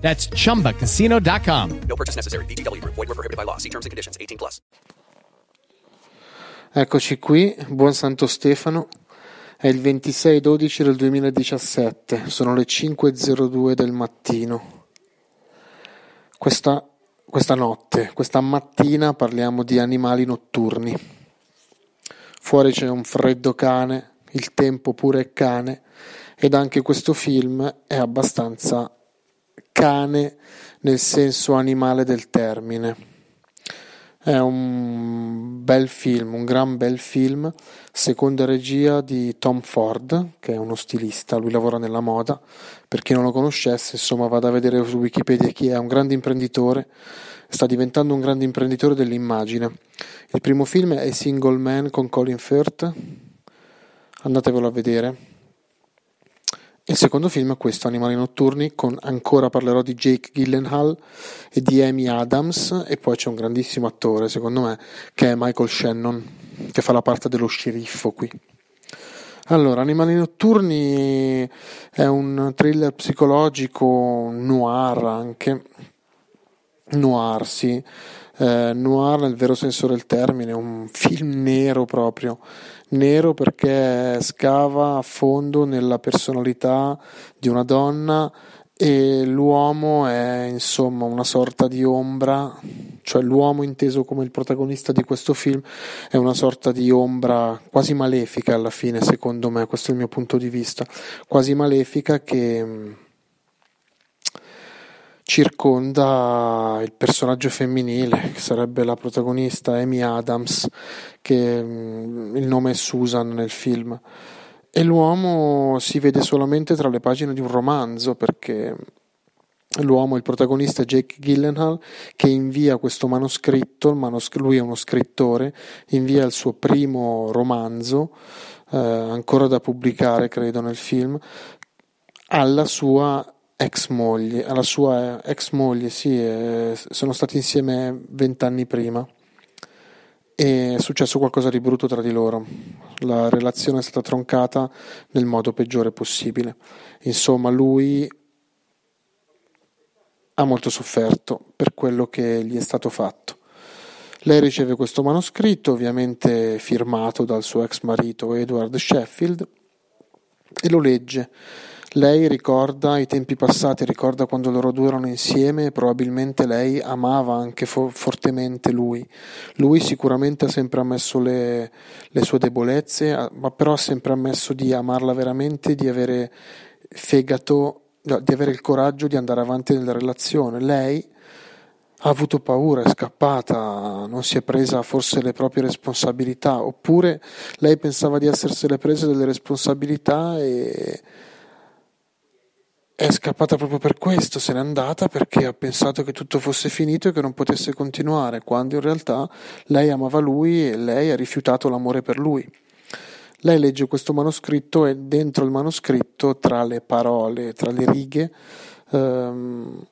That's chumbacasino.com. No purchase necessary. VGW Group. Void were prohibited by law. See terms and conditions. 18 plus. Eccoci qui, buon Santo Stefano. È il 26-12 del 2017, sono le 5.02 del mattino. Questa, questa notte, questa mattina parliamo di animali notturni. Fuori c'è un freddo cane, il tempo pure è cane, ed anche questo film è abbastanza cane nel senso animale del termine. È un bel film, un gran bel film, seconda regia di Tom Ford, che è uno stilista, lui lavora nella moda. Per chi non lo conoscesse, insomma, vada a vedere su Wikipedia chi è, un grande imprenditore, sta diventando un grande imprenditore dell'immagine. Il primo film è Single Man con Colin Firth, andatevelo a vedere il secondo film è questo, Animali notturni, con ancora parlerò di Jake Gyllenhaal e di Amy Adams e poi c'è un grandissimo attore, secondo me, che è Michael Shannon, che fa la parte dello sceriffo qui. Allora, Animali notturni è un thriller psicologico noir anche, noir sì, eh, noir nel vero senso del termine, un film nero proprio, nero perché scava a fondo nella personalità di una donna e l'uomo è insomma una sorta di ombra, cioè l'uomo inteso come il protagonista di questo film è una sorta di ombra quasi malefica alla fine, secondo me, questo è il mio punto di vista, quasi malefica che circonda il personaggio femminile, che sarebbe la protagonista Amy Adams, che mm, il nome è Susan nel film. E l'uomo si vede solamente tra le pagine di un romanzo, perché l'uomo, il protagonista Jake Gyllenhaal, che invia questo manoscritto, manosc- lui è uno scrittore, invia il suo primo romanzo, eh, ancora da pubblicare credo nel film, alla sua ex moglie, alla sua ex moglie, sì, eh, sono stati insieme vent'anni prima e è successo qualcosa di brutto tra di loro. La relazione è stata troncata nel modo peggiore possibile. Insomma, lui ha molto sofferto per quello che gli è stato fatto. Lei riceve questo manoscritto, ovviamente firmato dal suo ex marito Edward Sheffield, e lo legge lei ricorda i tempi passati, ricorda quando loro due erano insieme e probabilmente lei amava anche fo- fortemente lui. Lui sicuramente ha sempre ammesso le, le sue debolezze, ma però ha sempre ammesso di amarla veramente, di avere fegato, di avere il coraggio di andare avanti nella relazione. Lei ha avuto paura, è scappata, non si è presa forse le proprie responsabilità, oppure lei pensava di essersele prese delle responsabilità e è scappata proprio per questo, se n'è andata perché ha pensato che tutto fosse finito e che non potesse continuare, quando in realtà lei amava lui e lei ha rifiutato l'amore per lui. Lei legge questo manoscritto e dentro il manoscritto, tra le parole, tra le righe, ehm,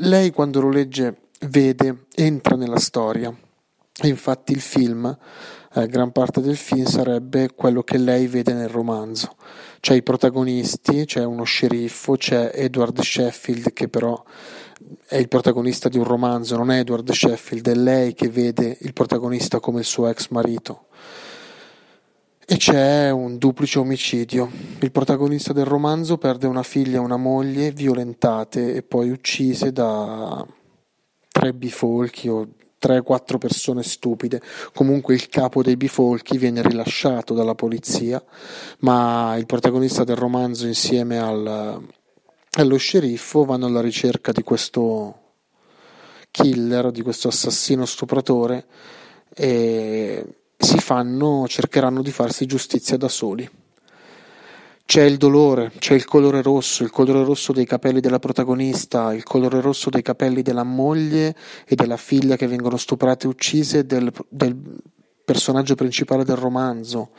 lei quando lo legge vede, entra nella storia. E infatti il film, eh, gran parte del film sarebbe quello che lei vede nel romanzo c'è i protagonisti, c'è uno sceriffo, c'è Edward Sheffield che però è il protagonista di un romanzo, non è Edward Sheffield, è lei che vede il protagonista come il suo ex marito. E c'è un duplice omicidio. Il protagonista del romanzo perde una figlia e una moglie violentate e poi uccise da tre bifolchi o 3-4 persone stupide. Comunque il capo dei bifolchi viene rilasciato dalla polizia, ma il protagonista del romanzo insieme al, allo sceriffo vanno alla ricerca di questo killer, di questo assassino stupratore e si fanno, cercheranno di farsi giustizia da soli. C'è il dolore, c'è il colore rosso, il colore rosso dei capelli della protagonista, il colore rosso dei capelli della moglie e della figlia che vengono stuprate e uccise del, del personaggio principale del romanzo.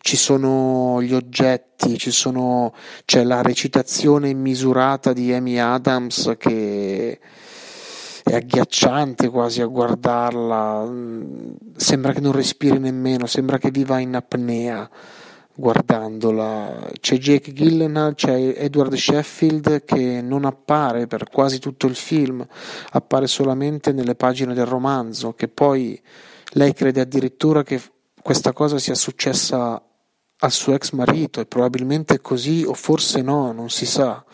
Ci sono gli oggetti, sono, c'è la recitazione immisurata di Amy Adams che è agghiacciante quasi a guardarla, sembra che non respiri nemmeno, sembra che viva in apnea guardandola. C'è Jake Gillenal, c'è Edward Sheffield che non appare per quasi tutto il film, appare solamente nelle pagine del romanzo, che poi lei crede addirittura che questa cosa sia successa al suo ex marito e probabilmente è così o forse no, non si sa.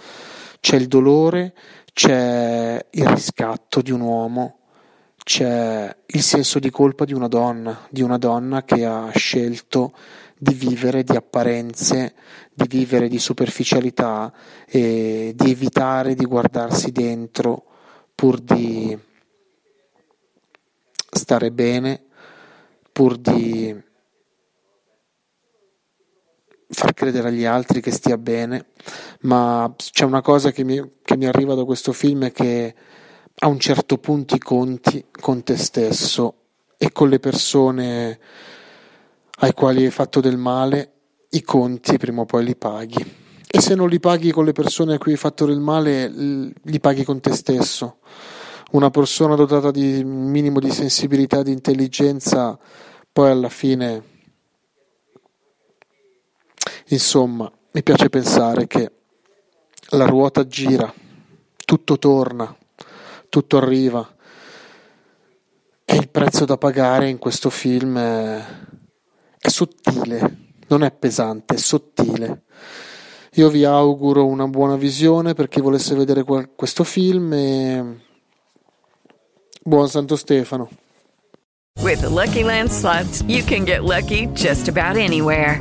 C'è il dolore, c'è il riscatto di un uomo, c'è il senso di colpa di una donna, di una donna che ha scelto di vivere di apparenze, di vivere di superficialità e di evitare di guardarsi dentro pur di stare bene, pur di far credere agli altri che stia bene, ma c'è una cosa che mi, che mi arriva da questo film è che a un certo punto i conti con te stesso e con le persone ai quali hai fatto del male, i conti prima o poi li paghi. E se non li paghi con le persone a cui hai fatto del male, li paghi con te stesso. Una persona dotata di un minimo di sensibilità, di intelligenza, poi alla fine... Insomma, mi piace pensare che la ruota gira, tutto torna, tutto arriva e il prezzo da pagare in questo film è è sottile, non è pesante, è sottile. Io vi auguro una buona visione per chi volesse vedere questo film e buon Santo Stefano. With the Lucky Land slots, you can get lucky just about anywhere.